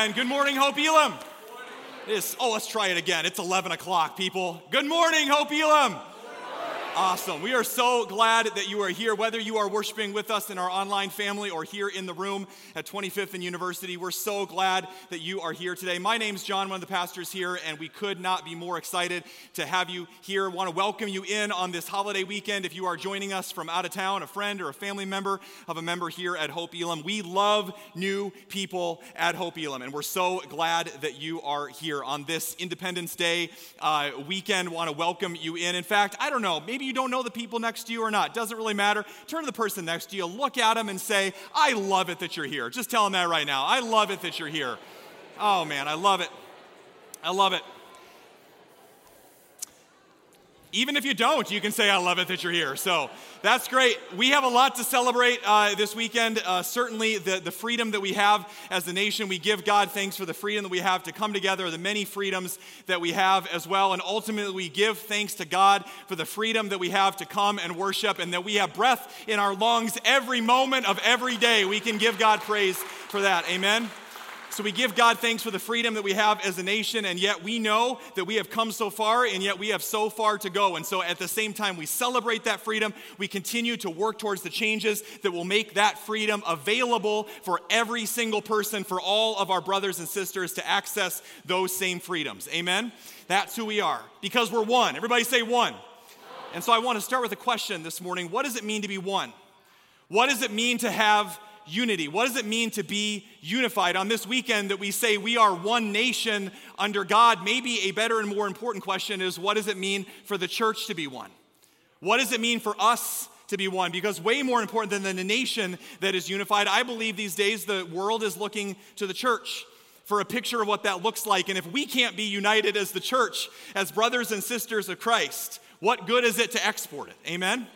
Amen. Good morning, Hope Elam. Oh, let's try it again. It's 11 o'clock, people. Good morning, Hope Elam. Awesome. We are so glad that you are here, whether you are worshiping with us in our online family or here in the room at 25th and University. We're so glad that you are here today. My name's John, one of the pastors here, and we could not be more excited to have you here. Want to welcome you in on this holiday weekend. If you are joining us from out of town, a friend or a family member of a member here at Hope Elam, we love new people at Hope Elam, and we're so glad that you are here on this Independence Day uh, weekend. Want to welcome you in. In fact, I don't know, Maybe you don't know the people next to you or not. Doesn't really matter. Turn to the person next to you, look at them, and say, I love it that you're here. Just tell them that right now. I love it that you're here. Oh, man, I love it. I love it. Even if you don't, you can say, I love it that you're here. So that's great. We have a lot to celebrate uh, this weekend. Uh, certainly, the, the freedom that we have as a nation. We give God thanks for the freedom that we have to come together, the many freedoms that we have as well. And ultimately, we give thanks to God for the freedom that we have to come and worship and that we have breath in our lungs every moment of every day. We can give God praise for that. Amen. So we give God thanks for the freedom that we have as a nation, and yet we know that we have come so far, and yet we have so far to go. And so at the same time, we celebrate that freedom. We continue to work towards the changes that will make that freedom available for every single person, for all of our brothers and sisters to access those same freedoms. Amen? That's who we are, because we're one. Everybody say one. And so I want to start with a question this morning What does it mean to be one? What does it mean to have unity. What does it mean to be unified? On this weekend that we say we are one nation under God, maybe a better and more important question is what does it mean for the church to be one? What does it mean for us to be one? Because way more important than the nation that is unified, I believe these days the world is looking to the church for a picture of what that looks like. And if we can't be united as the church, as brothers and sisters of Christ, what good is it to export it? Amen?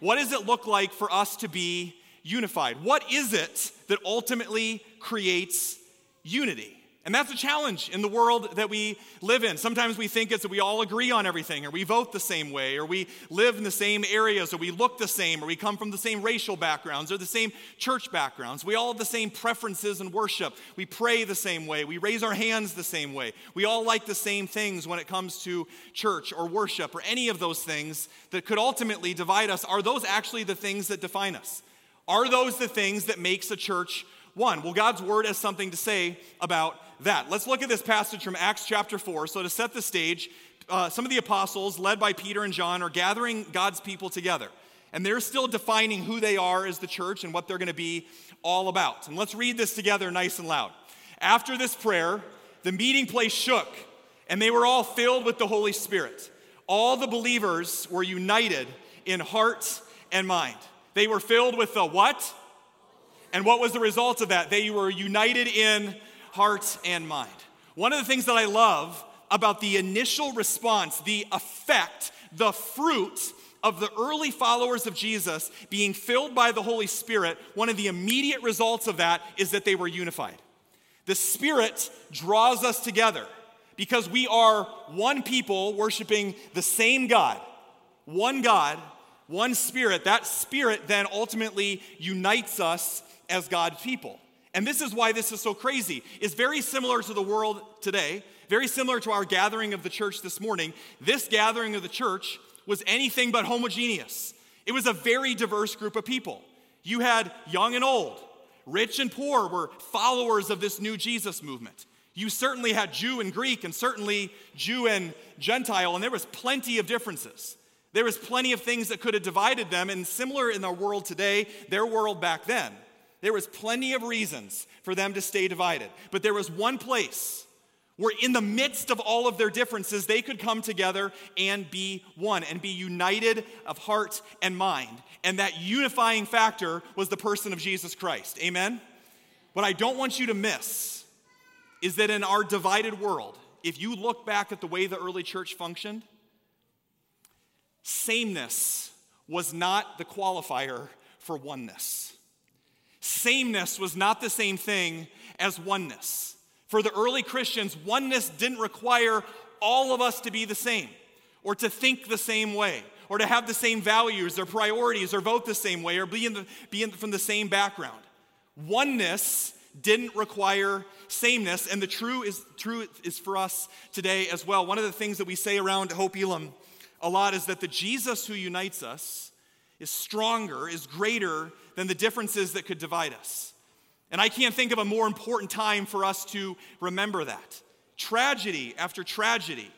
What does it look like for us to be unified? What is it that ultimately creates unity? And that's a challenge in the world that we live in. Sometimes we think it's that we all agree on everything, or we vote the same way, or we live in the same areas, or we look the same, or we come from the same racial backgrounds, or the same church backgrounds. We all have the same preferences in worship. We pray the same way. We raise our hands the same way. We all like the same things when it comes to church or worship, or any of those things that could ultimately divide us. Are those actually the things that define us? Are those the things that makes a church one? Well, God's word has something to say about that. Let's look at this passage from Acts chapter 4. So, to set the stage, uh, some of the apostles, led by Peter and John, are gathering God's people together. And they're still defining who they are as the church and what they're going to be all about. And let's read this together nice and loud. After this prayer, the meeting place shook, and they were all filled with the Holy Spirit. All the believers were united in heart and mind. They were filled with the what? And what was the result of that? They were united in heart and mind. One of the things that I love about the initial response, the effect, the fruit of the early followers of Jesus being filled by the Holy Spirit, one of the immediate results of that is that they were unified. The Spirit draws us together because we are one people worshiping the same God, one God one spirit, that spirit then ultimately unites us as God's people. And this is why this is so crazy. It's very similar to the world today, very similar to our gathering of the church this morning. This gathering of the church was anything but homogeneous. It was a very diverse group of people. You had young and old, rich and poor were followers of this new Jesus movement. You certainly had Jew and Greek, and certainly Jew and Gentile, and there was plenty of differences. There was plenty of things that could have divided them, and similar in our world today, their world back then. There was plenty of reasons for them to stay divided. But there was one place where, in the midst of all of their differences, they could come together and be one and be united of heart and mind. And that unifying factor was the person of Jesus Christ. Amen? What I don't want you to miss is that in our divided world, if you look back at the way the early church functioned, sameness was not the qualifier for oneness. Sameness was not the same thing as oneness. For the early Christians, oneness didn't require all of us to be the same or to think the same way or to have the same values or priorities or vote the same way or be, in the, be in, from the same background. Oneness didn't require sameness, and the true is, true is for us today as well. One of the things that we say around Hope Elam a lot is that the Jesus who unites us is stronger, is greater than the differences that could divide us. And I can't think of a more important time for us to remember that. Tragedy after tragedy,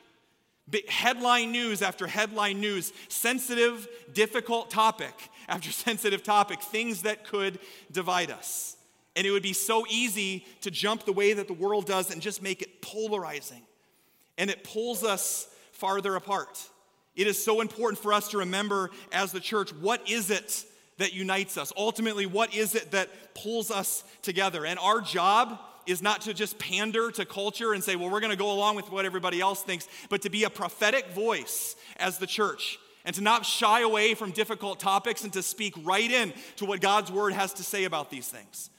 headline news after headline news, sensitive, difficult topic after sensitive topic, things that could divide us. And it would be so easy to jump the way that the world does and just make it polarizing. And it pulls us farther apart. It is so important for us to remember as the church what is it that unites us? Ultimately, what is it that pulls us together? And our job is not to just pander to culture and say, well, we're going to go along with what everybody else thinks, but to be a prophetic voice as the church and to not shy away from difficult topics and to speak right in to what God's word has to say about these things.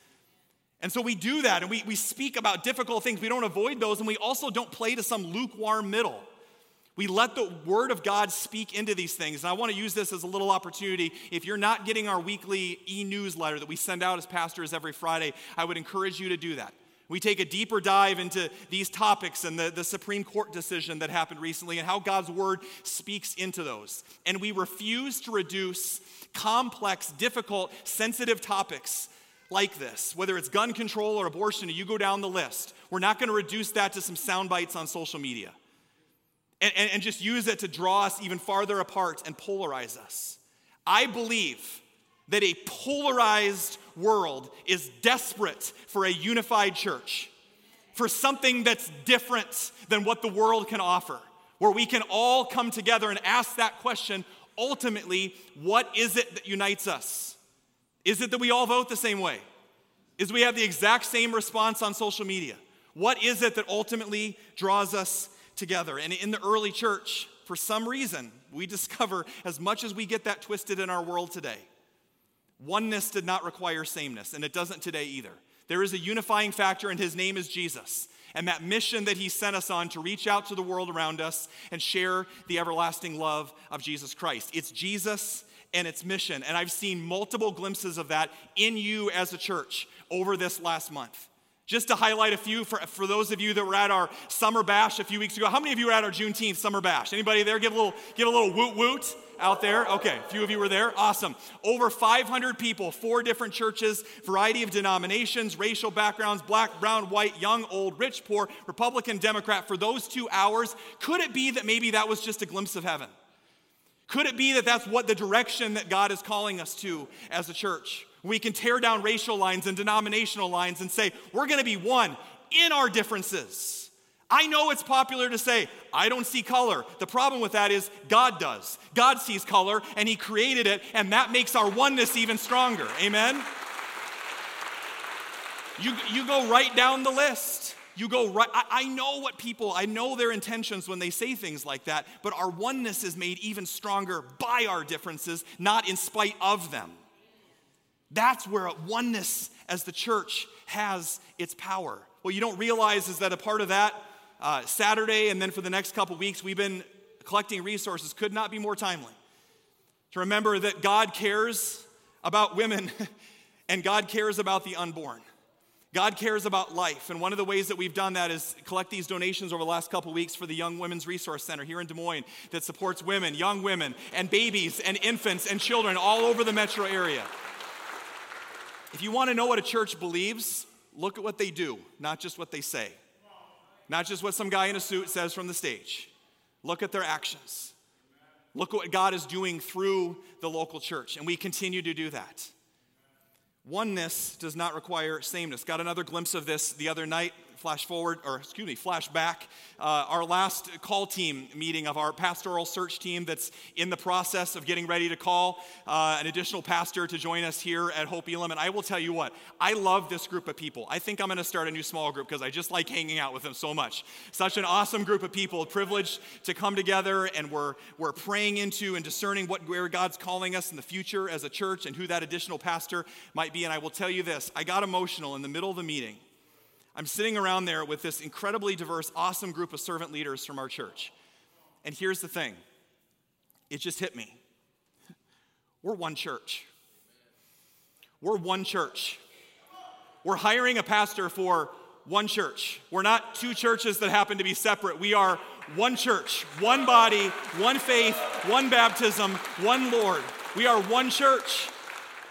And so we do that and we, we speak about difficult things. We don't avoid those and we also don't play to some lukewarm middle. We let the Word of God speak into these things. And I want to use this as a little opportunity. If you're not getting our weekly e newsletter that we send out as pastors every Friday, I would encourage you to do that. We take a deeper dive into these topics and the, the Supreme Court decision that happened recently and how God's Word speaks into those. And we refuse to reduce complex, difficult, sensitive topics like this, whether it's gun control or abortion, you go down the list. We're not going to reduce that to some sound bites on social media and, and, and just use it to draw us even farther apart and polarize us. I believe that a polarized world is desperate for a unified church, for something that's different than what the world can offer, where we can all come together and ask that question ultimately, what is it that unites us? Is it that we all vote the same way? Is we have the exact same response on social media? What is it that ultimately draws us together. And in the early church, for some reason, we discover as much as we get that twisted in our world today, oneness did not require sameness, and it doesn't today either. There is a unifying factor, and his name is Jesus. And that mission that he sent us on to reach out to the world around us and share the everlasting love of Jesus Christ. It's Jesus and its mission. And I've seen multiple glimpses of that in you as a church over this last month. Just to highlight a few for, for those of you that were at our summer bash a few weeks ago. How many of you were at our Juneteenth summer bash? Anybody there? Give a little, give a little woot woot out there. Okay, a few of you were there. Awesome. Over 500 people, four different churches, variety of denominations, racial backgrounds, black, brown, white, young, old, rich, poor, Republican, Democrat. For those two hours, could it be that maybe that was just a glimpse of heaven? Could it be that that's what the direction that God is calling us to as a church? We can tear down racial lines and denominational lines and say, we're going to be one in our differences. I know it's popular to say, I don't see color. The problem with that is God does. God sees color and He created it, and that makes our oneness even stronger. Amen? You, you go right down the list. You go right. I, I know what people, I know their intentions when they say things like that, but our oneness is made even stronger by our differences, not in spite of them. That's where oneness as the church has its power. What you don't realize is that a part of that, uh, Saturday and then for the next couple weeks, we've been collecting resources, could not be more timely. To remember that God cares about women and God cares about the unborn. God cares about life. And one of the ways that we've done that is collect these donations over the last couple weeks for the Young Women's Resource Center here in Des Moines that supports women, young women, and babies and infants and children all over the metro area. If you want to know what a church believes, look at what they do, not just what they say. Not just what some guy in a suit says from the stage. Look at their actions. Look at what God is doing through the local church, and we continue to do that. Oneness does not require sameness. Got another glimpse of this the other night flash forward, or excuse me, flash back, uh, our last call team meeting of our pastoral search team that's in the process of getting ready to call uh, an additional pastor to join us here at Hope Elam. And I will tell you what, I love this group of people. I think I'm going to start a new small group because I just like hanging out with them so much. Such an awesome group of people, privileged to come together, and we're, we're praying into and discerning what, where God's calling us in the future as a church and who that additional pastor might be. And I will tell you this I got emotional in the middle of the meeting I'm sitting around there with this incredibly diverse, awesome group of servant leaders from our church. And here's the thing it just hit me. We're one church. We're one church. We're hiring a pastor for one church. We're not two churches that happen to be separate. We are one church, one body, one faith, one baptism, one Lord. We are one church.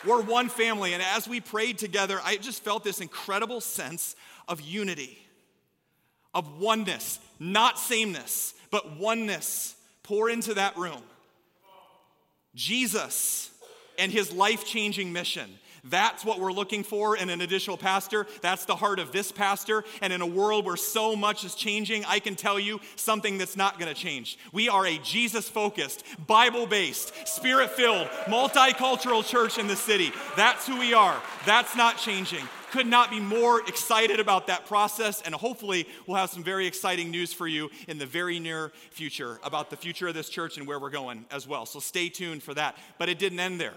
We're one family. And as we prayed together, I just felt this incredible sense of unity, of oneness, not sameness, but oneness pour into that room. Jesus and his life changing mission. That's what we're looking for in an additional pastor. That's the heart of this pastor. And in a world where so much is changing, I can tell you something that's not going to change. We are a Jesus focused, Bible based, spirit filled, multicultural church in the city. That's who we are. That's not changing could not be more excited about that process, and hopefully, we'll have some very exciting news for you in the very near future about the future of this church and where we're going as well. So stay tuned for that. But it didn't end there.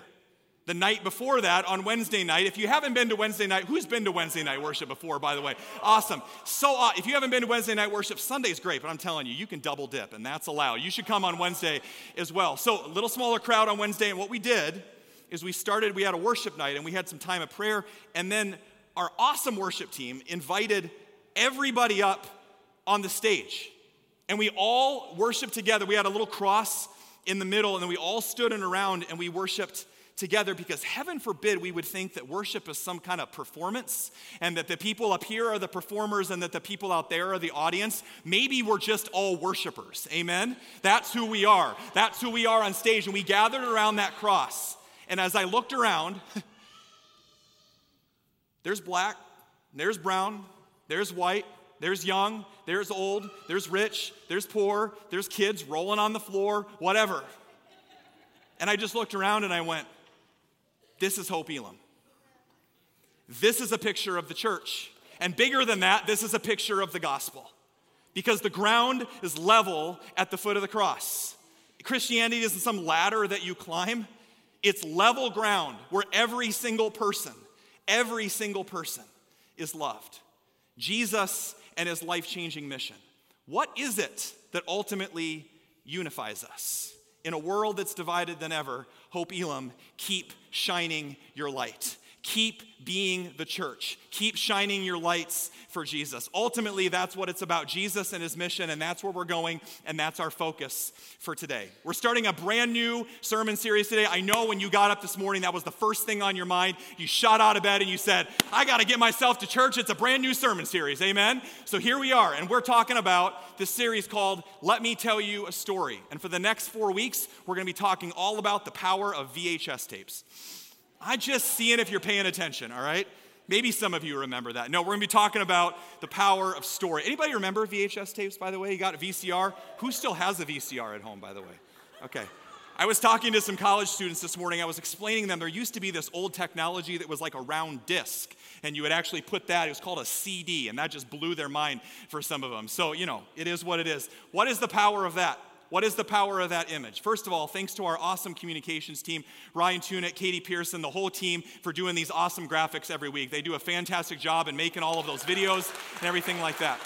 The night before that, on Wednesday night, if you haven't been to Wednesday night, who's been to Wednesday night worship before, by the way? Awesome. So, uh, if you haven't been to Wednesday night worship, Sunday's great, but I'm telling you, you can double dip, and that's allowed. You should come on Wednesday as well. So, a little smaller crowd on Wednesday, and what we did is we started, we had a worship night, and we had some time of prayer, and then our awesome worship team invited everybody up on the stage. And we all worshiped together. We had a little cross in the middle, and then we all stood in around and we worshiped together because heaven forbid we would think that worship is some kind of performance and that the people up here are the performers and that the people out there are the audience. Maybe we're just all worshipers. Amen? That's who we are. That's who we are on stage. And we gathered around that cross. And as I looked around, There's black, there's brown, there's white, there's young, there's old, there's rich, there's poor, there's kids rolling on the floor, whatever. And I just looked around and I went, This is Hope Elam. This is a picture of the church. And bigger than that, this is a picture of the gospel. Because the ground is level at the foot of the cross. Christianity isn't some ladder that you climb, it's level ground where every single person Every single person is loved. Jesus and his life changing mission. What is it that ultimately unifies us? In a world that's divided than ever, Hope Elam, keep shining your light. Keep being the church. Keep shining your lights for Jesus. Ultimately, that's what it's about Jesus and his mission, and that's where we're going, and that's our focus for today. We're starting a brand new sermon series today. I know when you got up this morning, that was the first thing on your mind. You shot out of bed and you said, I got to get myself to church. It's a brand new sermon series. Amen? So here we are, and we're talking about this series called Let Me Tell You a Story. And for the next four weeks, we're going to be talking all about the power of VHS tapes. I just seeing if you're paying attention, all right? Maybe some of you remember that. No, we're gonna be talking about the power of story. Anybody remember VHS tapes, by the way? You got a VCR? Who still has a VCR at home, by the way? Okay. I was talking to some college students this morning. I was explaining to them there used to be this old technology that was like a round disc, and you would actually put that, it was called a CD, and that just blew their mind for some of them. So, you know, it is what it is. What is the power of that? What is the power of that image? First of all, thanks to our awesome communications team, Ryan Tunick, Katie Pearson, the whole team for doing these awesome graphics every week. They do a fantastic job in making all of those videos and everything like that.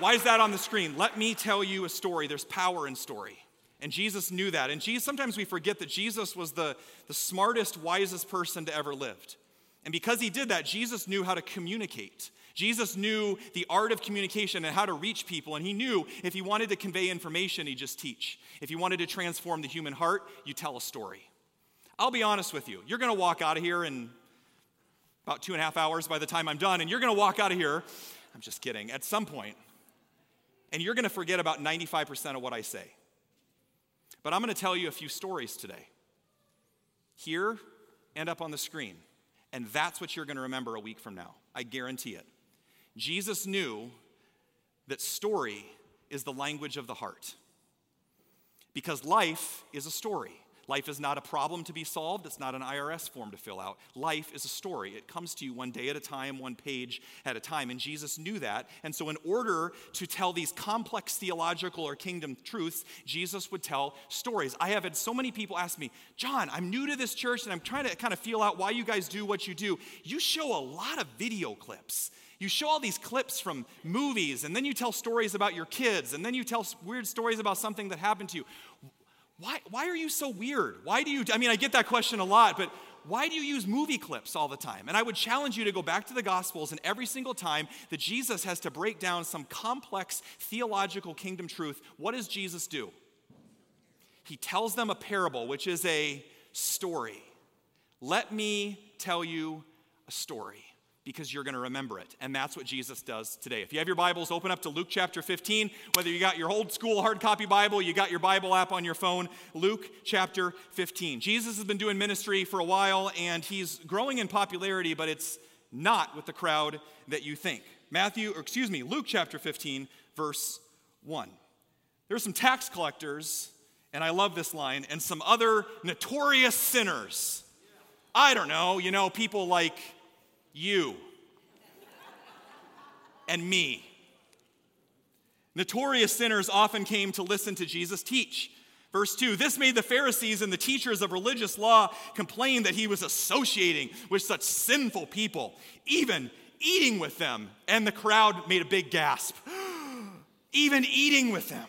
Why is that on the screen? Let me tell you a story. There's power in story. And Jesus knew that. And Jesus, sometimes we forget that Jesus was the, the smartest, wisest person to ever lived. And because he did that, Jesus knew how to communicate. Jesus knew the art of communication and how to reach people, and he knew if he wanted to convey information, he'd just teach. If he wanted to transform the human heart, you tell a story. I'll be honest with you. You're going to walk out of here in about two and a half hours by the time I'm done, and you're going to walk out of here, I'm just kidding, at some point, and you're going to forget about 95% of what I say. But I'm going to tell you a few stories today. Here and up on the screen. And that's what you're going to remember a week from now. I guarantee it. Jesus knew that story is the language of the heart. Because life is a story. Life is not a problem to be solved. It's not an IRS form to fill out. Life is a story. It comes to you one day at a time, one page at a time. And Jesus knew that. And so, in order to tell these complex theological or kingdom truths, Jesus would tell stories. I have had so many people ask me, John, I'm new to this church and I'm trying to kind of feel out why you guys do what you do. You show a lot of video clips. You show all these clips from movies, and then you tell stories about your kids, and then you tell weird stories about something that happened to you. Why, why are you so weird? Why do you, I mean, I get that question a lot, but why do you use movie clips all the time? And I would challenge you to go back to the Gospels, and every single time that Jesus has to break down some complex theological kingdom truth, what does Jesus do? He tells them a parable, which is a story. Let me tell you a story because you're going to remember it. And that's what Jesus does today. If you have your Bibles, open up to Luke chapter 15. Whether you got your old school hard copy Bible, you got your Bible app on your phone, Luke chapter 15. Jesus has been doing ministry for a while and he's growing in popularity, but it's not with the crowd that you think. Matthew, or excuse me, Luke chapter 15, verse 1. There There's some tax collectors, and I love this line, and some other notorious sinners. I don't know, you know, people like you and me. Notorious sinners often came to listen to Jesus teach. Verse 2 This made the Pharisees and the teachers of religious law complain that he was associating with such sinful people, even eating with them. And the crowd made a big gasp. even eating with them.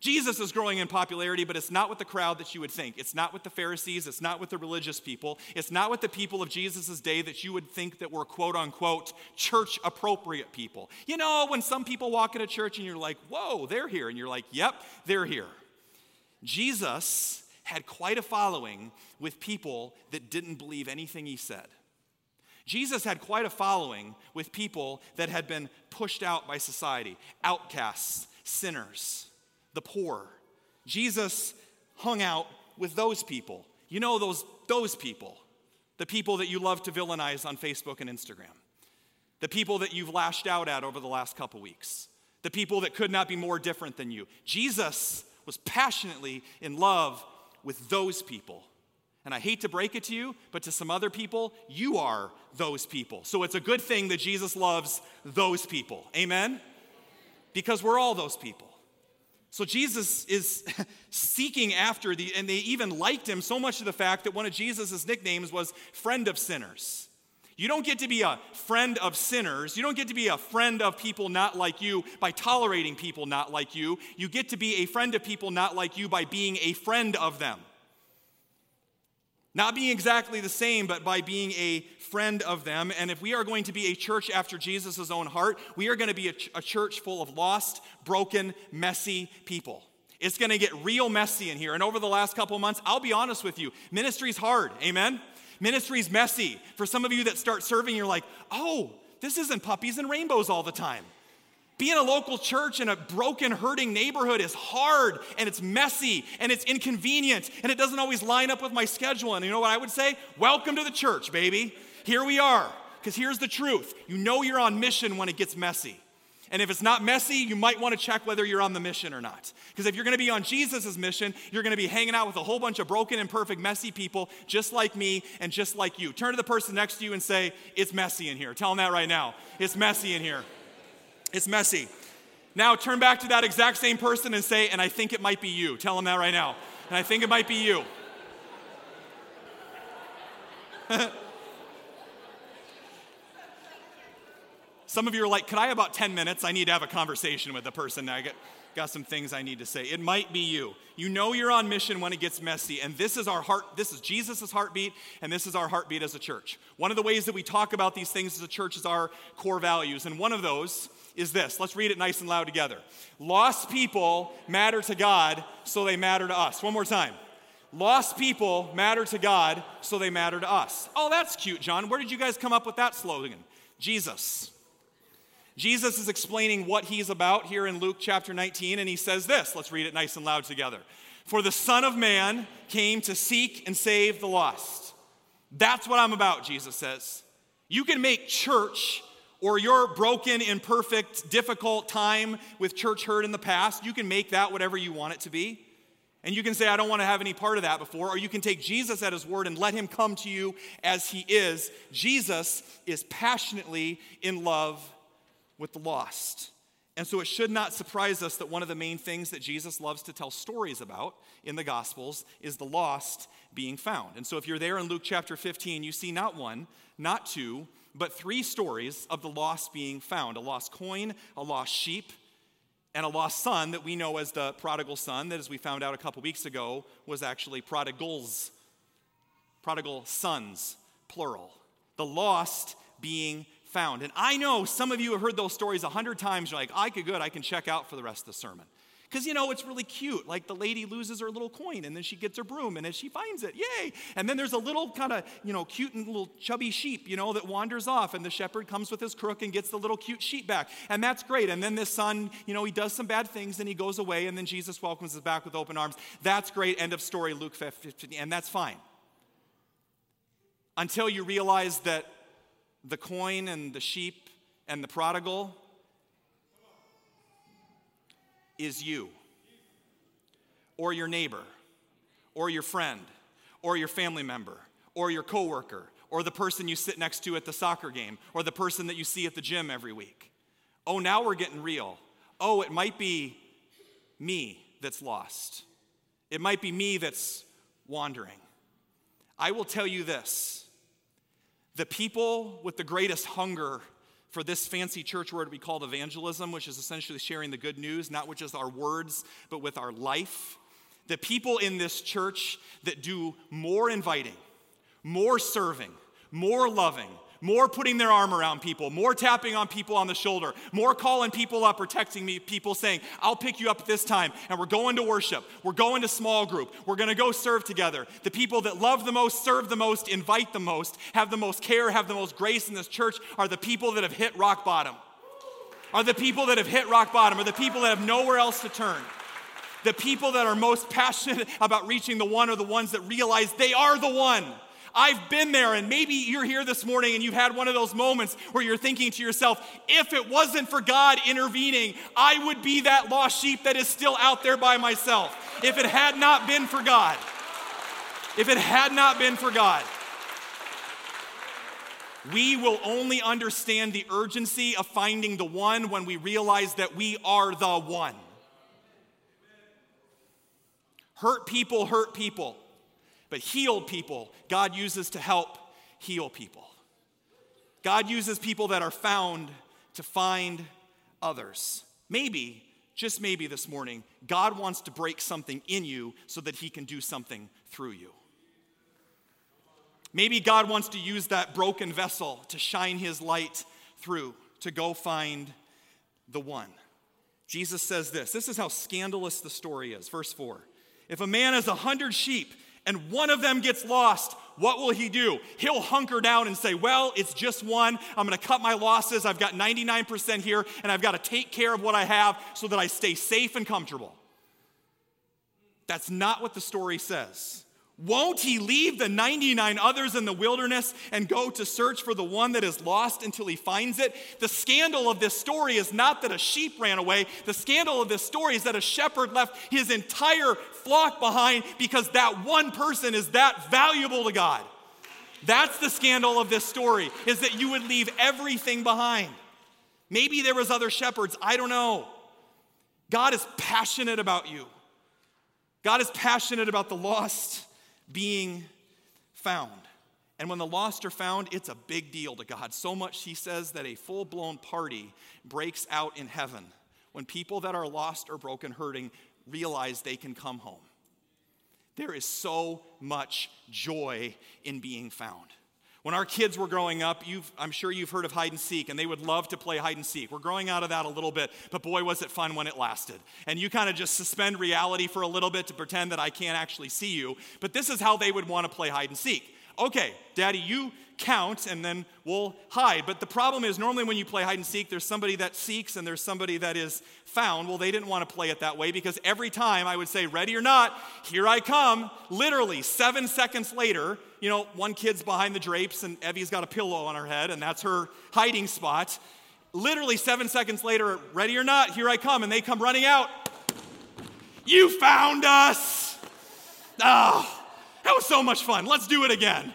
Jesus is growing in popularity, but it's not with the crowd that you would think. It's not with the Pharisees. It's not with the religious people. It's not with the people of Jesus' day that you would think that were quote unquote church appropriate people. You know, when some people walk into church and you're like, whoa, they're here. And you're like, yep, they're here. Jesus had quite a following with people that didn't believe anything he said. Jesus had quite a following with people that had been pushed out by society, outcasts, sinners the poor. Jesus hung out with those people. You know, those, those people, the people that you love to villainize on Facebook and Instagram, the people that you've lashed out at over the last couple weeks, the people that could not be more different than you. Jesus was passionately in love with those people. And I hate to break it to you, but to some other people, you are those people. So it's a good thing that Jesus loves those people. Amen? Because we're all those people. So Jesus is seeking after the, and they even liked him so much to the fact that one of Jesus' nicknames was friend of sinners. You don't get to be a friend of sinners. You don't get to be a friend of people not like you by tolerating people not like you. You get to be a friend of people not like you by being a friend of them. Not being exactly the same, but by being a friend of them. And if we are going to be a church after Jesus' own heart, we are going to be a, ch- a church full of lost, broken, messy people. It's going to get real messy in here. And over the last couple months, I'll be honest with you, ministry's hard. Amen? Ministry's messy. For some of you that start serving, you're like, oh, this isn't puppies and rainbows all the time. Being a local church in a broken, hurting neighborhood is hard and it's messy and it's inconvenient and it doesn't always line up with my schedule. And you know what I would say? Welcome to the church, baby. Here we are. Because here's the truth you know you're on mission when it gets messy. And if it's not messy, you might want to check whether you're on the mission or not. Because if you're going to be on Jesus' mission, you're going to be hanging out with a whole bunch of broken, imperfect, messy people just like me and just like you. Turn to the person next to you and say, It's messy in here. Tell them that right now. It's messy in here. It's messy. Now turn back to that exact same person and say, and I think it might be you. Tell them that right now. And I think it might be you. Some of you are like, could I have about 10 minutes? I need to have a conversation with the person. I get, got some things I need to say. It might be you. You know you're on mission when it gets messy, and this is our heart, this is Jesus' heartbeat, and this is our heartbeat as a church. One of the ways that we talk about these things as a church is our core values, and one of those is this. Let's read it nice and loud together. Lost people matter to God, so they matter to us. One more time. Lost people matter to God, so they matter to us. Oh, that's cute, John. Where did you guys come up with that slogan? Jesus. Jesus is explaining what he's about here in Luke chapter 19, and he says this. Let's read it nice and loud together. For the Son of Man came to seek and save the lost. That's what I'm about, Jesus says. You can make church or your broken, imperfect, difficult time with church hurt in the past, you can make that whatever you want it to be. And you can say, I don't want to have any part of that before. Or you can take Jesus at his word and let him come to you as he is. Jesus is passionately in love with the lost. And so it should not surprise us that one of the main things that Jesus loves to tell stories about in the Gospels is the lost being found. And so if you're there in Luke chapter 15, you see not one, not two, but three stories of the lost being found a lost coin, a lost sheep, and a lost son that we know as the prodigal son, that as we found out a couple weeks ago, was actually prodigals, prodigal sons, plural. The lost being found. And I know some of you have heard those stories a hundred times. You're like, I could good, I can check out for the rest of the sermon. Because, you know, it's really cute. Like the lady loses her little coin and then she gets her broom and then she finds it. Yay! And then there's a little kind of, you know, cute and little chubby sheep, you know, that wanders off and the shepherd comes with his crook and gets the little cute sheep back. And that's great. And then this son, you know, he does some bad things and he goes away and then Jesus welcomes us back with open arms. That's great. End of story, Luke 15. And that's fine. Until you realize that the coin and the sheep and the prodigal is you, or your neighbor, or your friend, or your family member, or your coworker, or the person you sit next to at the soccer game, or the person that you see at the gym every week. Oh, now we're getting real. Oh, it might be me that's lost. It might be me that's wandering. I will tell you this the people with the greatest hunger for this fancy church word we call evangelism, which is essentially sharing the good news, not with just our words, but with our life. The people in this church that do more inviting, more serving, more loving, more putting their arm around people, more tapping on people on the shoulder, more calling people up or texting me, people saying, I'll pick you up this time, and we're going to worship, we're going to small group, we're gonna go serve together. The people that love the most, serve the most, invite the most, have the most care, have the most grace in this church are the people that have hit rock bottom. Are the people that have hit rock bottom, are the people that have nowhere else to turn. The people that are most passionate about reaching the one are the ones that realize they are the one. I've been there, and maybe you're here this morning and you've had one of those moments where you're thinking to yourself, if it wasn't for God intervening, I would be that lost sheep that is still out there by myself. If it had not been for God, if it had not been for God, we will only understand the urgency of finding the one when we realize that we are the one. Hurt people hurt people. But healed people, God uses to help heal people. God uses people that are found to find others. Maybe, just maybe this morning, God wants to break something in you so that he can do something through you. Maybe God wants to use that broken vessel to shine his light through, to go find the one. Jesus says this this is how scandalous the story is. Verse 4 If a man has a hundred sheep and one of them gets lost, what will he do? He'll hunker down and say, Well, it's just one. I'm going to cut my losses. I've got 99% here, and I've got to take care of what I have so that I stay safe and comfortable. That's not what the story says. Won't he leave the 99 others in the wilderness and go to search for the one that is lost until he finds it? The scandal of this story is not that a sheep ran away. The scandal of this story is that a shepherd left his entire flock behind because that one person is that valuable to God. That's the scandal of this story is that you would leave everything behind. Maybe there was other shepherds, I don't know. God is passionate about you. God is passionate about the lost being found. And when the lost are found, it's a big deal to God. So much, he says, that a full blown party breaks out in heaven when people that are lost or broken, hurting, realize they can come home. There is so much joy in being found. When our kids were growing up, I'm sure you've heard of hide and seek, and they would love to play hide and seek. We're growing out of that a little bit, but boy, was it fun when it lasted. And you kind of just suspend reality for a little bit to pretend that I can't actually see you. But this is how they would want to play hide and seek. Okay, Daddy, you count and then we'll hide. But the problem is, normally when you play hide and seek, there's somebody that seeks and there's somebody that is found. Well, they didn't want to play it that way because every time I would say, Ready or not, here I come. Literally, seven seconds later, you know, one kid's behind the drapes and Evie's got a pillow on her head and that's her hiding spot. Literally, seven seconds later, ready or not, here I come. And they come running out. You found us. Oh, that was so much fun. Let's do it again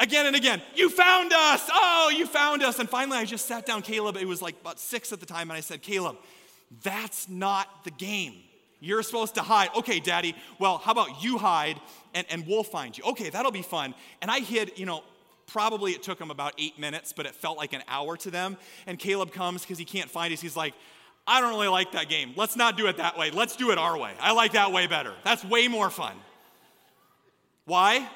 again and again. You found us. Oh, you found us. And finally, I just sat down Caleb. It was like about six at the time. And I said, Caleb, that's not the game. You're supposed to hide. Okay, daddy. Well, how about you hide and, and we'll find you? Okay, that'll be fun. And I hid, you know, probably it took them about eight minutes, but it felt like an hour to them. And Caleb comes because he can't find us. He's like, I don't really like that game. Let's not do it that way. Let's do it our way. I like that way better. That's way more fun. Why?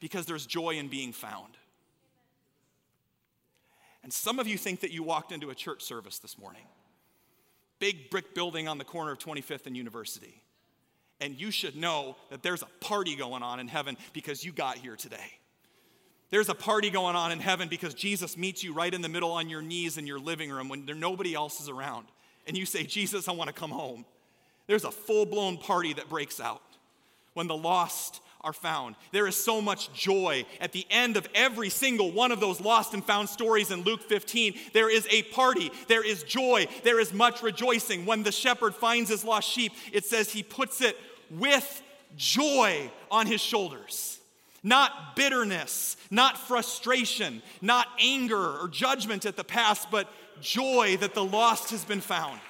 Because there's joy in being found. And some of you think that you walked into a church service this morning, big brick building on the corner of 25th and University. And you should know that there's a party going on in heaven because you got here today. There's a party going on in heaven because Jesus meets you right in the middle on your knees in your living room when there nobody else is around. And you say, Jesus, I want to come home. There's a full blown party that breaks out when the lost are found. There is so much joy at the end of every single one of those lost and found stories in Luke 15. There is a party, there is joy, there is much rejoicing. When the shepherd finds his lost sheep, it says he puts it with joy on his shoulders. Not bitterness, not frustration, not anger or judgment at the past, but joy that the lost has been found.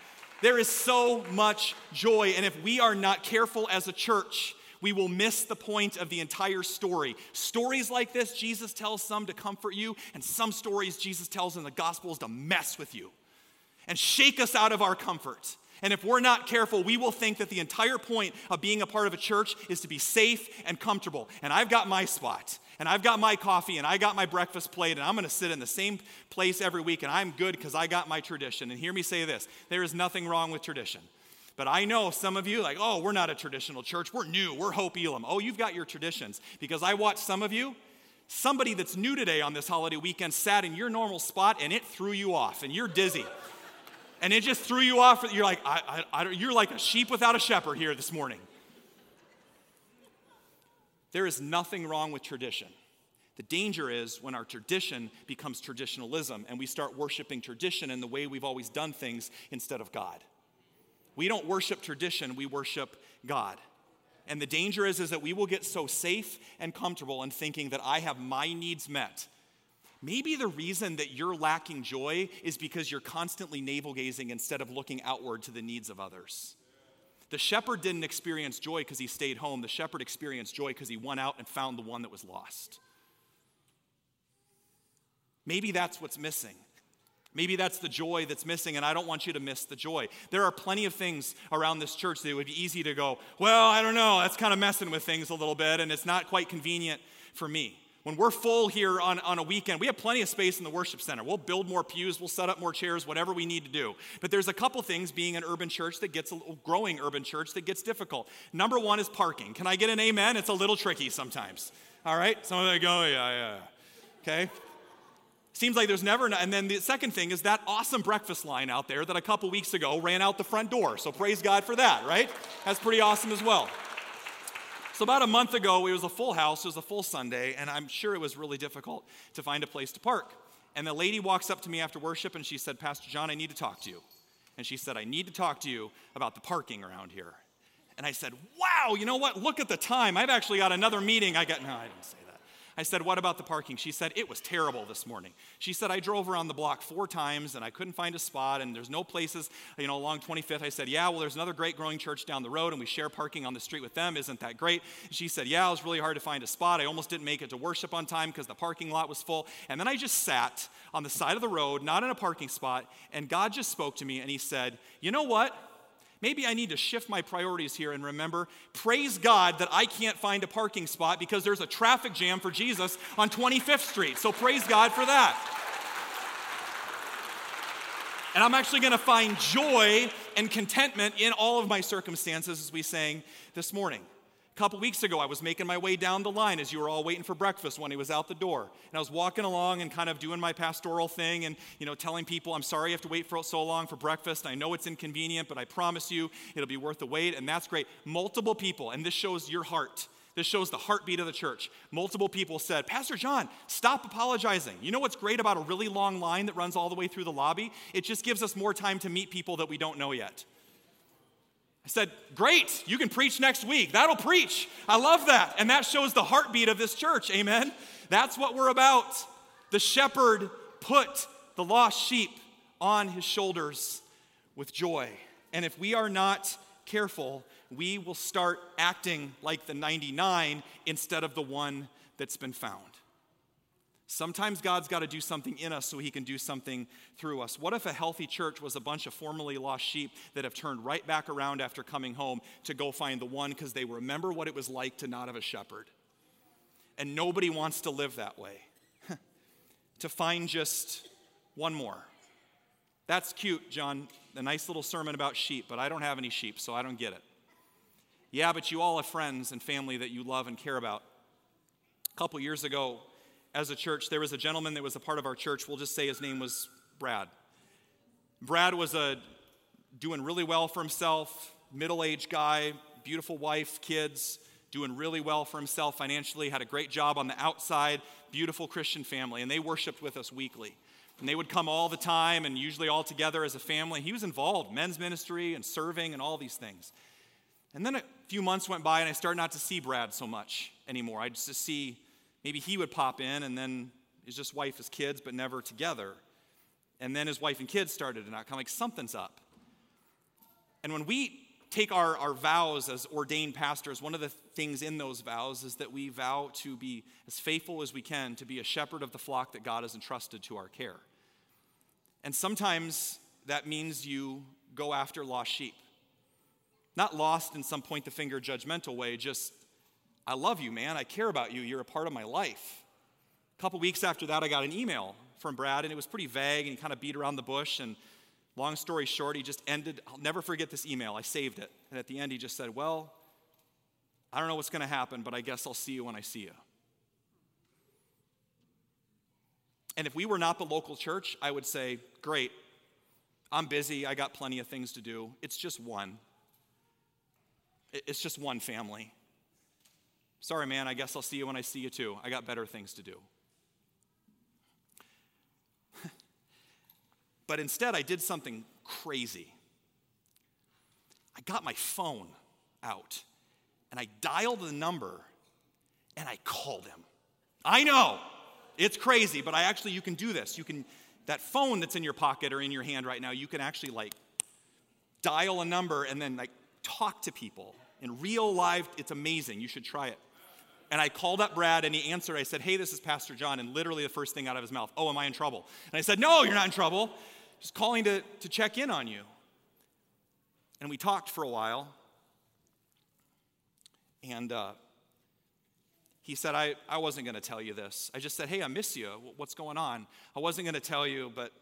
There is so much joy. And if we are not careful as a church, we will miss the point of the entire story. Stories like this, Jesus tells some to comfort you, and some stories Jesus tells in the Gospels to mess with you and shake us out of our comfort. And if we're not careful, we will think that the entire point of being a part of a church is to be safe and comfortable. And I've got my spot, and I've got my coffee, and I got my breakfast plate, and I'm gonna sit in the same place every week, and I'm good because I got my tradition. And hear me say this there is nothing wrong with tradition. But I know some of you, like, oh, we're not a traditional church. We're new. We're Hope Elam. Oh, you've got your traditions. Because I watched some of you, somebody that's new today on this holiday weekend sat in your normal spot and it threw you off and you're dizzy. and it just threw you off. You're like, I, I, I, you're like a sheep without a shepherd here this morning. There is nothing wrong with tradition. The danger is when our tradition becomes traditionalism and we start worshiping tradition and the way we've always done things instead of God. We don't worship tradition, we worship God. And the danger is, is that we will get so safe and comfortable in thinking that I have my needs met. Maybe the reason that you're lacking joy is because you're constantly navel gazing instead of looking outward to the needs of others. The shepherd didn't experience joy because he stayed home. The shepherd experienced joy because he went out and found the one that was lost. Maybe that's what's missing. Maybe that's the joy that's missing, and I don't want you to miss the joy. There are plenty of things around this church that it would be easy to go, well, I don't know, that's kind of messing with things a little bit, and it's not quite convenient for me. When we're full here on, on a weekend, we have plenty of space in the worship center. We'll build more pews, we'll set up more chairs, whatever we need to do. But there's a couple things being an urban church that gets a little growing urban church that gets difficult. Number one is parking. Can I get an amen? It's a little tricky sometimes. All right? Some of you go, yeah, yeah. Okay? Seems like there's never, and then the second thing is that awesome breakfast line out there that a couple weeks ago ran out the front door. So praise God for that, right? That's pretty awesome as well. So about a month ago, it was a full house, it was a full Sunday, and I'm sure it was really difficult to find a place to park. And the lady walks up to me after worship and she said, Pastor John, I need to talk to you. And she said, I need to talk to you about the parking around here. And I said, Wow, you know what? Look at the time. I've actually got another meeting. I got, no, I didn't say I said, What about the parking? She said, It was terrible this morning. She said, I drove around the block four times and I couldn't find a spot and there's no places, you know, along 25th. I said, Yeah, well, there's another great growing church down the road and we share parking on the street with them. Isn't that great? she said, Yeah, it was really hard to find a spot. I almost didn't make it to worship on time because the parking lot was full. And then I just sat on the side of the road, not in a parking spot, and God just spoke to me and He said, You know what? Maybe I need to shift my priorities here and remember, praise God that I can't find a parking spot because there's a traffic jam for Jesus on 25th Street. So praise God for that. And I'm actually going to find joy and contentment in all of my circumstances, as we sang this morning. Couple weeks ago, I was making my way down the line as you were all waiting for breakfast when he was out the door. And I was walking along and kind of doing my pastoral thing and, you know, telling people, I'm sorry you have to wait for so long for breakfast. I know it's inconvenient, but I promise you it'll be worth the wait. And that's great. Multiple people, and this shows your heart. This shows the heartbeat of the church. Multiple people said, Pastor John, stop apologizing. You know what's great about a really long line that runs all the way through the lobby? It just gives us more time to meet people that we don't know yet. I said, Great, you can preach next week. That'll preach. I love that. And that shows the heartbeat of this church. Amen. That's what we're about. The shepherd put the lost sheep on his shoulders with joy. And if we are not careful, we will start acting like the 99 instead of the one that's been found. Sometimes God's got to do something in us so he can do something through us. What if a healthy church was a bunch of formerly lost sheep that have turned right back around after coming home to go find the one because they remember what it was like to not have a shepherd? And nobody wants to live that way. to find just one more. That's cute, John. A nice little sermon about sheep, but I don't have any sheep, so I don't get it. Yeah, but you all have friends and family that you love and care about. A couple years ago, as a church, there was a gentleman that was a part of our church. We'll just say his name was Brad. Brad was a doing really well for himself, middle-aged guy, beautiful wife, kids, doing really well for himself financially, had a great job on the outside, beautiful Christian family, and they worshiped with us weekly. And they would come all the time and usually all together as a family. He was involved, men's ministry and serving and all these things. And then a few months went by and I started not to see Brad so much anymore. I just see Maybe he would pop in and then it's just wife, his kids, but never together. And then his wife and kids started to not come, like something's up. And when we take our, our vows as ordained pastors, one of the things in those vows is that we vow to be as faithful as we can to be a shepherd of the flock that God has entrusted to our care. And sometimes that means you go after lost sheep. Not lost in some point the finger judgmental way, just I love you, man. I care about you. You're a part of my life. A couple weeks after that, I got an email from Brad, and it was pretty vague and he kind of beat around the bush. And long story short, he just ended. I'll never forget this email. I saved it. And at the end, he just said, Well, I don't know what's going to happen, but I guess I'll see you when I see you. And if we were not the local church, I would say, Great, I'm busy. I got plenty of things to do. It's just one. It's just one family. Sorry, man, I guess I'll see you when I see you too. I got better things to do. but instead, I did something crazy. I got my phone out and I dialed the number and I called him. I know it's crazy, but I actually, you can do this. You can, that phone that's in your pocket or in your hand right now, you can actually like dial a number and then like talk to people in real life. It's amazing. You should try it. And I called up Brad and he answered. I said, Hey, this is Pastor John. And literally the first thing out of his mouth, Oh, am I in trouble? And I said, No, you're not in trouble. Just calling to, to check in on you. And we talked for a while. And uh, he said, I, I wasn't going to tell you this. I just said, Hey, I miss you. What's going on? I wasn't going to tell you, but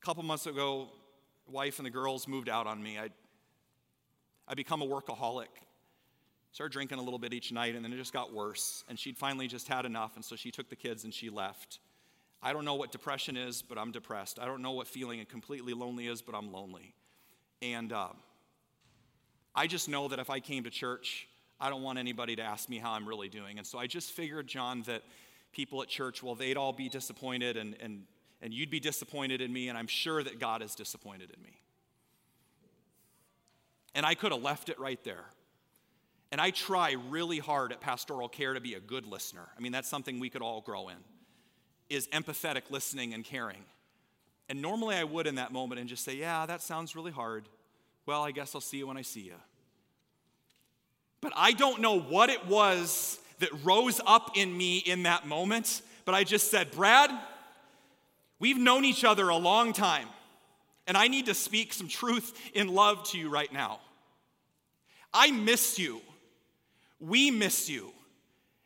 a couple months ago, wife and the girls moved out on me. I, I become a workaholic. Started drinking a little bit each night, and then it just got worse. And she'd finally just had enough, and so she took the kids and she left. I don't know what depression is, but I'm depressed. I don't know what feeling completely lonely is, but I'm lonely. And uh, I just know that if I came to church, I don't want anybody to ask me how I'm really doing. And so I just figured, John, that people at church, well, they'd all be disappointed, and, and, and you'd be disappointed in me, and I'm sure that God is disappointed in me. And I could have left it right there. And I try really hard at pastoral care to be a good listener. I mean, that's something we could all grow in, is empathetic listening and caring. And normally I would in that moment and just say, yeah, that sounds really hard. Well, I guess I'll see you when I see you. But I don't know what it was that rose up in me in that moment, but I just said, Brad, we've known each other a long time, and I need to speak some truth in love to you right now. I miss you. We miss you.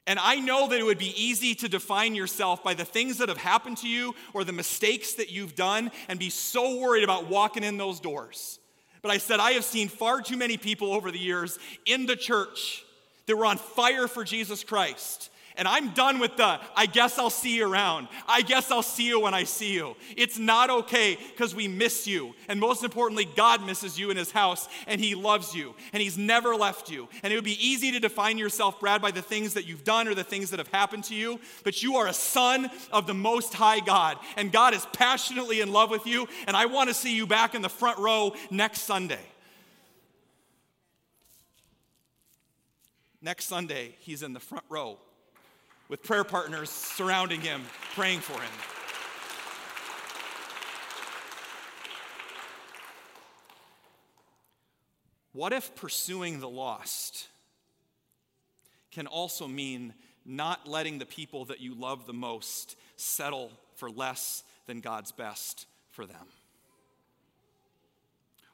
And I know that it would be easy to define yourself by the things that have happened to you or the mistakes that you've done and be so worried about walking in those doors. But I said, I have seen far too many people over the years in the church that were on fire for Jesus Christ and I'm done with the, I guess I'll see you around. I guess I'll see you when I see you. It's not okay because we miss you. And most importantly, God misses you in his house and he loves you and he's never left you. And it would be easy to define yourself, Brad, by the things that you've done or the things that have happened to you. But you are a son of the Most High God. And God is passionately in love with you. And I want to see you back in the front row next Sunday. Next Sunday, he's in the front row with prayer partners surrounding him, praying for him. What if pursuing the lost can also mean not letting the people that you love the most settle for less than God's best for them?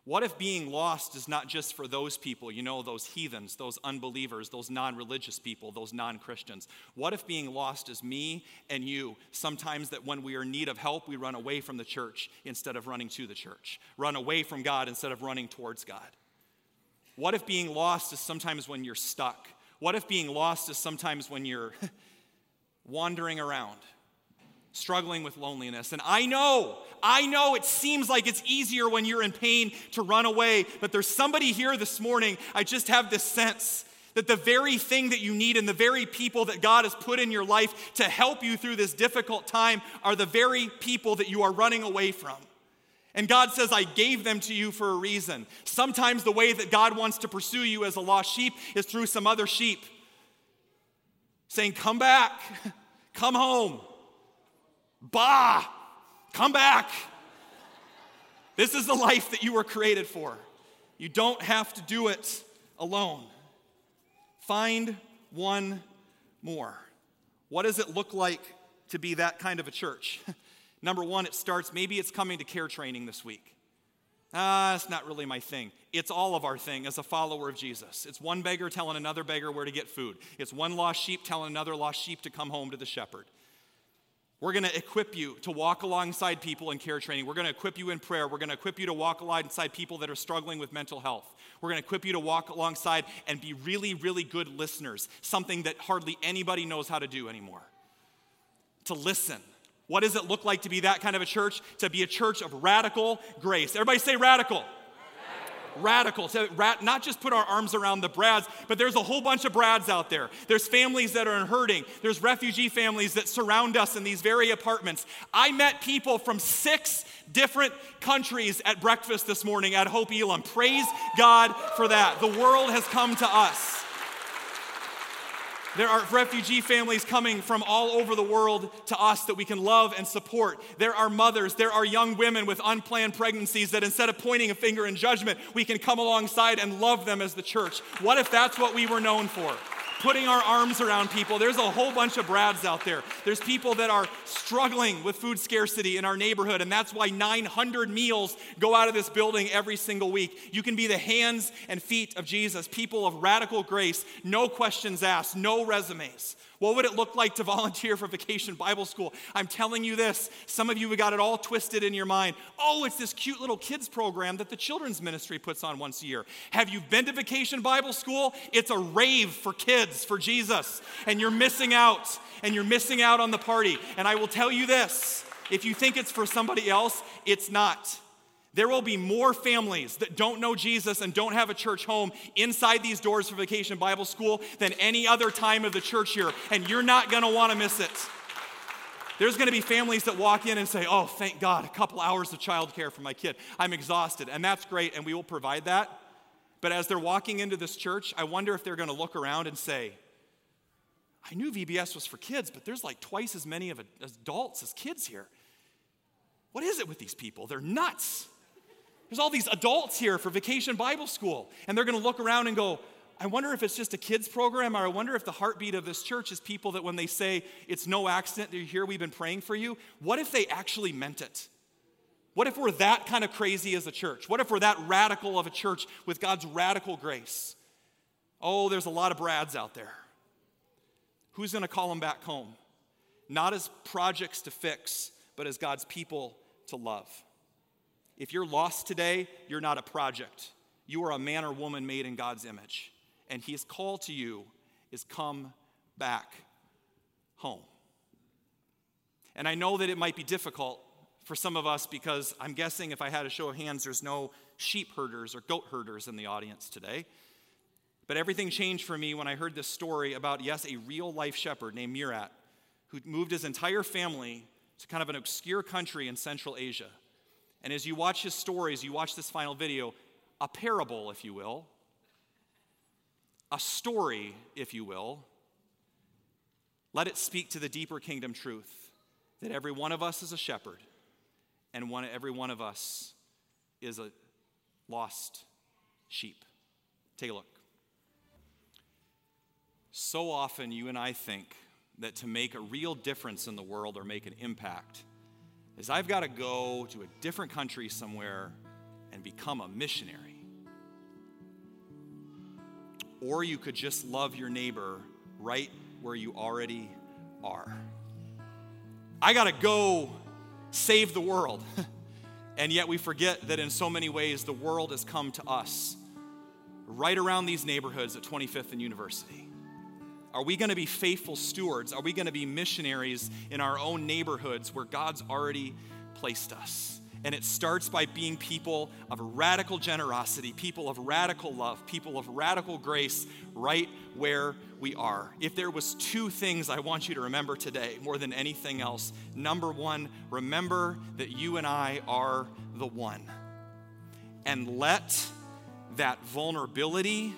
What if being lost is not just for those people, you know, those heathens, those unbelievers, those non religious people, those non Christians? What if being lost is me and you? Sometimes that when we are in need of help, we run away from the church instead of running to the church, run away from God instead of running towards God. What if being lost is sometimes when you're stuck? What if being lost is sometimes when you're wandering around? Struggling with loneliness. And I know, I know it seems like it's easier when you're in pain to run away, but there's somebody here this morning. I just have this sense that the very thing that you need and the very people that God has put in your life to help you through this difficult time are the very people that you are running away from. And God says, I gave them to you for a reason. Sometimes the way that God wants to pursue you as a lost sheep is through some other sheep saying, Come back, come home. Bah! Come back. This is the life that you were created for. You don't have to do it alone. Find one more. What does it look like to be that kind of a church? Number one, it starts, maybe it's coming to care training this week. Ah, it's not really my thing. It's all of our thing as a follower of Jesus. It's one beggar telling another beggar where to get food. It's one lost sheep telling another lost sheep to come home to the shepherd. We're going to equip you to walk alongside people in care training. We're going to equip you in prayer. We're going to equip you to walk alongside people that are struggling with mental health. We're going to equip you to walk alongside and be really, really good listeners, something that hardly anybody knows how to do anymore. To listen. What does it look like to be that kind of a church? To be a church of radical grace. Everybody say radical radical, to rat, not just put our arms around the Brads, but there's a whole bunch of Brads out there. There's families that are hurting. There's refugee families that surround us in these very apartments. I met people from six different countries at breakfast this morning at Hope Elam. Praise God for that. The world has come to us. There are refugee families coming from all over the world to us that we can love and support. There are mothers, there are young women with unplanned pregnancies that instead of pointing a finger in judgment, we can come alongside and love them as the church. What if that's what we were known for? Putting our arms around people. There's a whole bunch of Brads out there. There's people that are struggling with food scarcity in our neighborhood, and that's why 900 meals go out of this building every single week. You can be the hands and feet of Jesus, people of radical grace, no questions asked, no resumes. What would it look like to volunteer for Vacation Bible School? I'm telling you this. Some of you have got it all twisted in your mind. Oh, it's this cute little kids program that the children's ministry puts on once a year. Have you been to Vacation Bible School? It's a rave for kids, for Jesus. And you're missing out. And you're missing out on the party. And I will tell you this if you think it's for somebody else, it's not. There will be more families that don't know Jesus and don't have a church home inside these doors for Vacation Bible School than any other time of the church year, and you're not going to want to miss it. There's going to be families that walk in and say, Oh, thank God, a couple hours of childcare for my kid. I'm exhausted. And that's great, and we will provide that. But as they're walking into this church, I wonder if they're going to look around and say, I knew VBS was for kids, but there's like twice as many of adults as kids here. What is it with these people? They're nuts. There's all these adults here for vacation Bible school, and they're going to look around and go, I wonder if it's just a kids program, or I wonder if the heartbeat of this church is people that when they say it's no accident that you're here, we've been praying for you, what if they actually meant it? What if we're that kind of crazy as a church? What if we're that radical of a church with God's radical grace? Oh, there's a lot of Brads out there. Who's going to call them back home? Not as projects to fix, but as God's people to love. If you're lost today, you're not a project. You are a man or woman made in God's image. And his call to you is come back home. And I know that it might be difficult for some of us because I'm guessing if I had a show of hands, there's no sheep herders or goat herders in the audience today. But everything changed for me when I heard this story about, yes, a real life shepherd named Murat who moved his entire family to kind of an obscure country in Central Asia. And as you watch his stories, you watch this final video, a parable, if you will, a story, if you will, let it speak to the deeper kingdom truth that every one of us is a shepherd and one, every one of us is a lost sheep. Take a look. So often, you and I think that to make a real difference in the world or make an impact is I've got to go to a different country somewhere and become a missionary. Or you could just love your neighbor right where you already are. I got to go save the world. and yet we forget that in so many ways the world has come to us right around these neighborhoods at 25th and University. Are we going to be faithful stewards? Are we going to be missionaries in our own neighborhoods where God's already placed us? And it starts by being people of radical generosity, people of radical love, people of radical grace right where we are. If there was two things I want you to remember today more than anything else, number 1, remember that you and I are the one. And let that vulnerability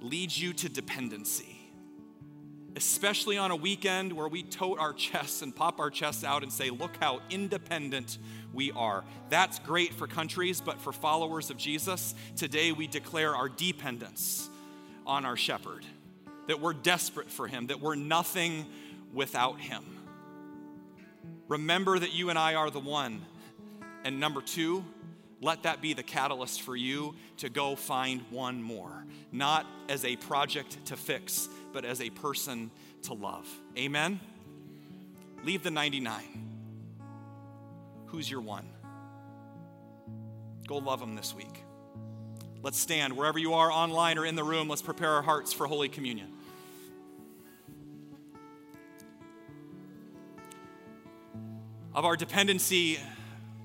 lead you to dependency especially on a weekend where we tote our chests and pop our chests out and say, Look how independent we are. That's great for countries, but for followers of Jesus, today we declare our dependence on our shepherd, that we're desperate for him, that we're nothing without him. Remember that you and I are the one. And number two, let that be the catalyst for you to go find one more, not as a project to fix, but as a person to love. Amen? Leave the 99. Who's your one? Go love them this week. Let's stand wherever you are, online or in the room. Let's prepare our hearts for Holy Communion. Of our dependency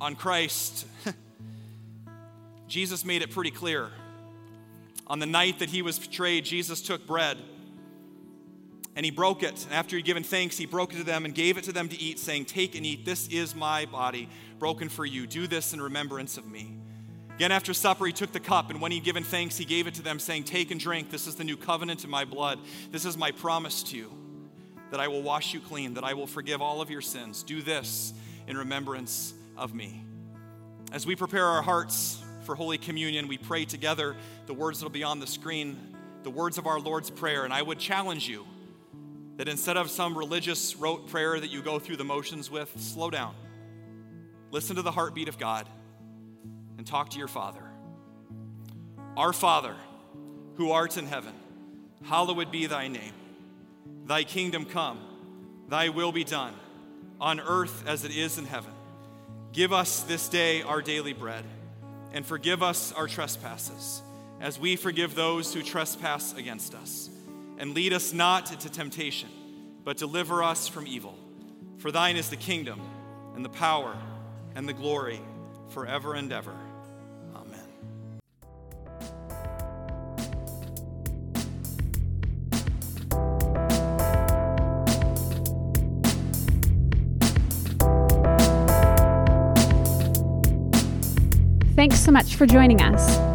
on Christ, Jesus made it pretty clear. On the night that he was betrayed, Jesus took bread and he broke it. And after he'd given thanks, he broke it to them and gave it to them to eat, saying, Take and eat. This is my body broken for you. Do this in remembrance of me. Again, after supper, he took the cup, and when he'd given thanks, he gave it to them, saying, Take and drink. This is the new covenant in my blood. This is my promise to you that I will wash you clean, that I will forgive all of your sins. Do this in remembrance of me. As we prepare our hearts for Holy Communion, we pray together the words that will be on the screen, the words of our Lord's Prayer. And I would challenge you that instead of some religious rote prayer that you go through the motions with, slow down. Listen to the heartbeat of God and talk to your Father. Our Father, who art in heaven, hallowed be thy name. Thy kingdom come, thy will be done, on earth as it is in heaven. Give us this day our daily bread, and forgive us our trespasses, as we forgive those who trespass against us and lead us not into temptation, but deliver us from evil. For thine is the kingdom, and the power, and the glory, forever and ever. Amen. Thanks so much for joining us.